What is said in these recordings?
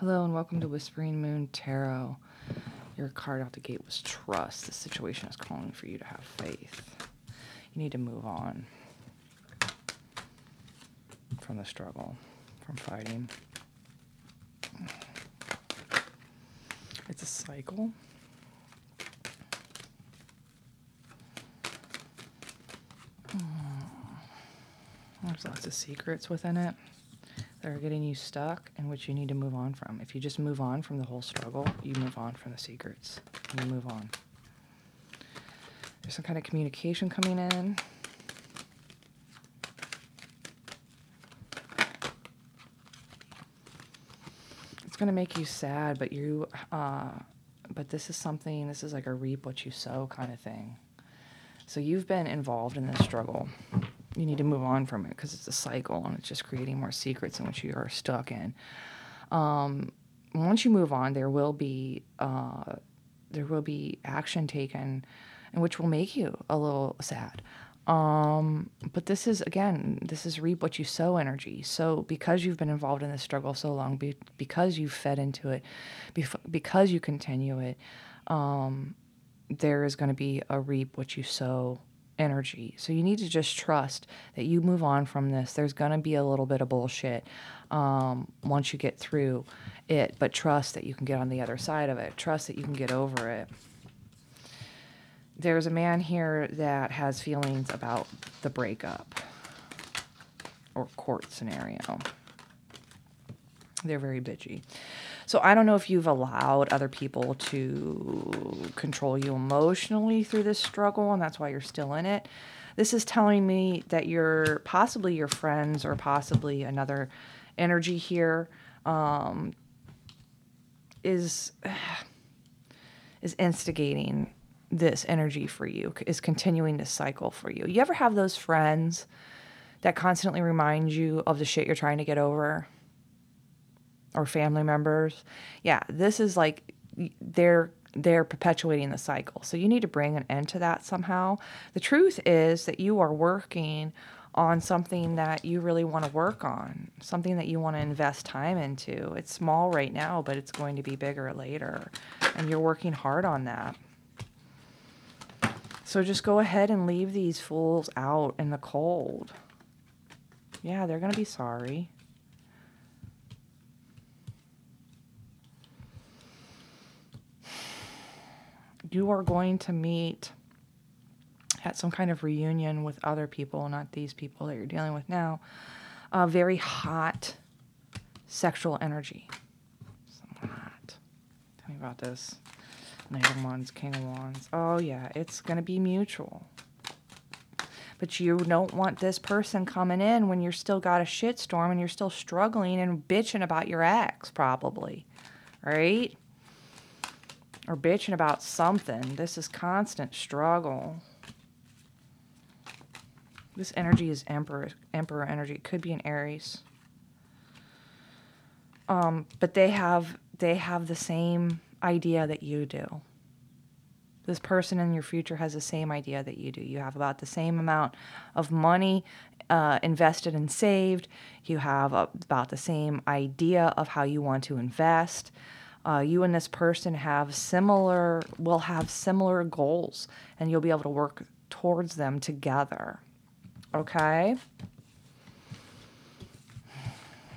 Hello and welcome to Whispering Moon Tarot. Your card out the gate was trust. The situation is calling for you to have faith. You need to move on from the struggle, from fighting. It's a cycle. There's lots of secrets within it that are getting you stuck and which you need to move on from. If you just move on from the whole struggle, you move on from the secrets. You move on. There's some kind of communication coming in. It's gonna make you sad, but you, uh, but this is something. This is like a reap what you sow kind of thing. So you've been involved in this struggle you need to move on from it because it's a cycle and it's just creating more secrets in which you are stuck in. Um, once you move on, there will be uh, there will be action taken, and which will make you a little sad. Um, but this is again, this is reap what you sow energy. So because you've been involved in this struggle so long, be, because you've fed into it, bef- because you continue it, um, there is going to be a reap what you sow energy. So you need to just trust that you move on from this. There's going to be a little bit of bullshit um, once you get through it, but trust that you can get on the other side of it. Trust that you can get over it. There's a man here that has feelings about the breakup or court scenario. They're very bitchy. So I don't know if you've allowed other people to control you emotionally through this struggle, and that's why you're still in it. This is telling me that you're possibly your friends or possibly another energy here um, is is instigating this energy for you, is continuing this cycle for you. You ever have those friends that constantly remind you of the shit you're trying to get over? Or family members. Yeah, this is like they're they're perpetuating the cycle. So you need to bring an end to that somehow. The truth is that you are working on something that you really want to work on, something that you want to invest time into. It's small right now, but it's going to be bigger later. And you're working hard on that. So just go ahead and leave these fools out in the cold. Yeah, they're going to be sorry. You are going to meet at some kind of reunion with other people, not these people that you're dealing with now, a very hot sexual energy. Hot. Tell me about this. Knight of Wands, King of Wands. Oh, yeah, it's going to be mutual. But you don't want this person coming in when you're still got a shitstorm and you're still struggling and bitching about your ex, probably. Right? Or bitching about something. This is constant struggle. This energy is emperor emperor energy. It could be an Aries. Um, but they have they have the same idea that you do. This person in your future has the same idea that you do. You have about the same amount of money uh, invested and saved. You have about the same idea of how you want to invest uh, you and this person have similar will have similar goals and you'll be able to work towards them together okay?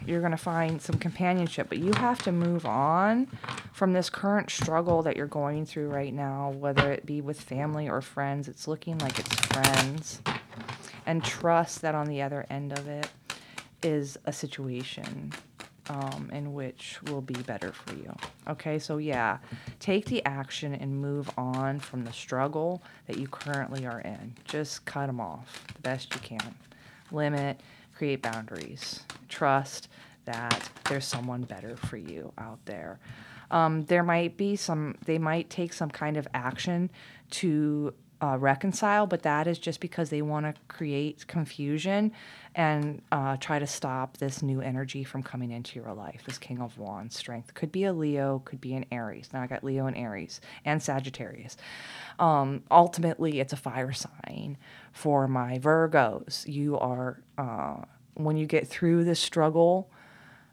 You're going to find some companionship but you have to move on from this current struggle that you're going through right now whether it be with family or friends. It's looking like it's friends. And trust that on the other end of it is a situation um, and which will be better for you. Okay, so yeah, take the action and move on from the struggle that you currently are in. Just cut them off the best you can. Limit, create boundaries. Trust that there's someone better for you out there. Um, there might be some, they might take some kind of action to uh, reconcile, but that is just because they want to create confusion and uh, try to stop this new energy from coming into your life. This King of Wands strength could be a Leo, could be an Aries. Now I got Leo and Aries and Sagittarius. Um, ultimately, it's a fire sign for my Virgos. You are, uh, when you get through this struggle,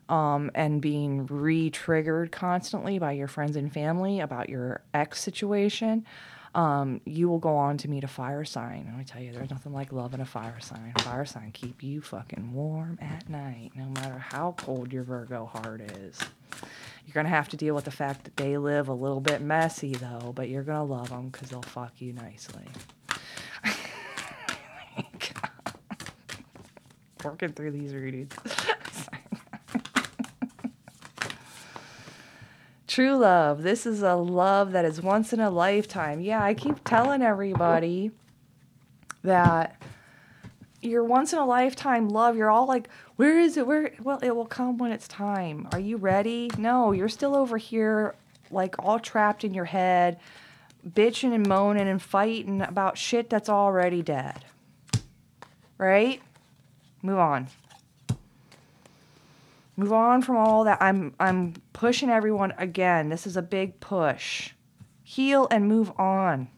um, and being re triggered constantly by your friends and family about your ex situation, um, you will go on to meet a fire sign. Let me tell you, there's nothing like loving a fire sign. Fire sign keep you fucking warm at night, no matter how cold your Virgo heart is. You're gonna have to deal with the fact that they live a little bit messy though, but you're gonna love them because they'll fuck you nicely. Working through these readings. True love. This is a love that is once in a lifetime. Yeah, I keep telling everybody that your once in a lifetime love, you're all like, where is it? Where? Well, it will come when it's time. Are you ready? No, you're still over here, like all trapped in your head, bitching and moaning and fighting about shit that's already dead. Right? Move on. Move on from all that. I'm I'm pushing everyone again. This is a big push. Heal and move on.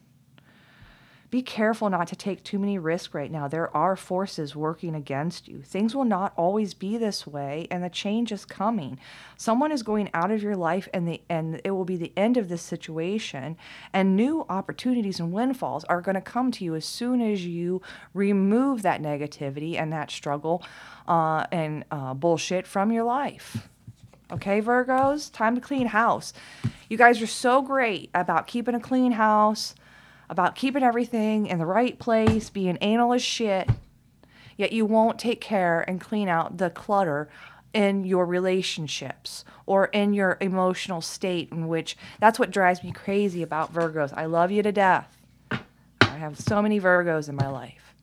Be careful not to take too many risks right now. There are forces working against you. Things will not always be this way, and the change is coming. Someone is going out of your life, and the and it will be the end of this situation. And new opportunities and windfalls are going to come to you as soon as you remove that negativity and that struggle uh, and uh, bullshit from your life. Okay, Virgos, time to clean house. You guys are so great about keeping a clean house about keeping everything in the right place, being anal as shit, yet you won't take care and clean out the clutter in your relationships or in your emotional state in which that's what drives me crazy about Virgos. I love you to death. I have so many Virgos in my life.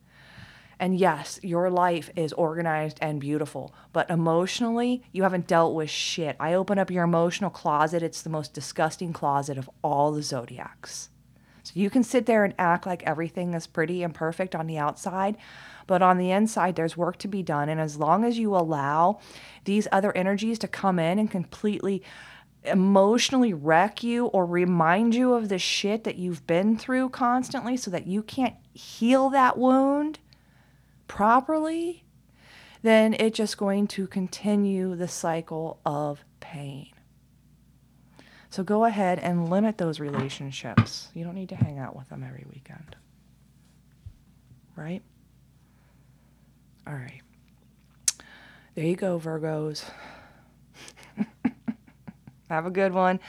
And yes, your life is organized and beautiful, but emotionally, you haven't dealt with shit. I open up your emotional closet, it's the most disgusting closet of all the zodiacs. So you can sit there and act like everything is pretty and perfect on the outside, but on the inside, there's work to be done. And as long as you allow these other energies to come in and completely emotionally wreck you or remind you of the shit that you've been through constantly so that you can't heal that wound properly, then it's just going to continue the cycle of pain. So go ahead and limit those relationships. You don't need to hang out with them every weekend. Right? All right. There you go, Virgos. Have a good one.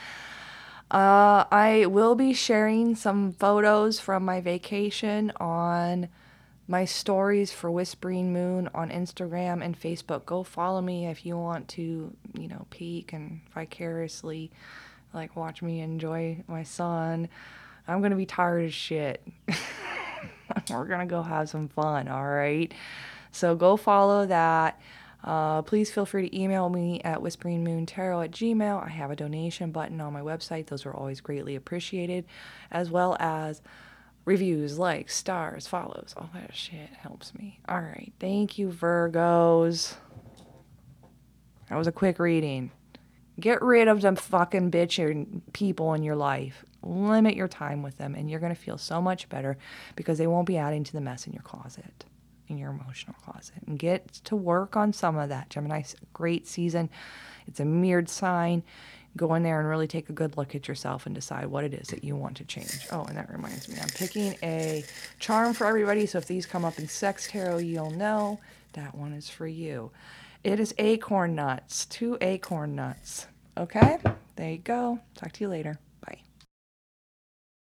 Uh, I will be sharing some photos from my vacation on my stories for Whispering Moon on Instagram and Facebook. Go follow me if you want to, you know, peek and vicariously like watch me enjoy my son. I'm gonna be tired as shit. We're gonna go have some fun, all right? So go follow that. Uh, please feel free to email me at whisperingmoontarot at gmail. I have a donation button on my website. Those are always greatly appreciated, as well as reviews, likes, stars, follows. All that shit helps me. All right. Thank you, Virgos. That was a quick reading. Get rid of them fucking bitch people in your life. Limit your time with them, and you're going to feel so much better because they won't be adding to the mess in your closet, in your emotional closet. And get to work on some of that. Gemini, great season. It's a mirrored sign. Go in there and really take a good look at yourself and decide what it is that you want to change. Oh, and that reminds me, I'm picking a charm for everybody. So if these come up in sex tarot, you'll know that one is for you. It is acorn nuts, two acorn nuts. Okay, there you go. Talk to you later.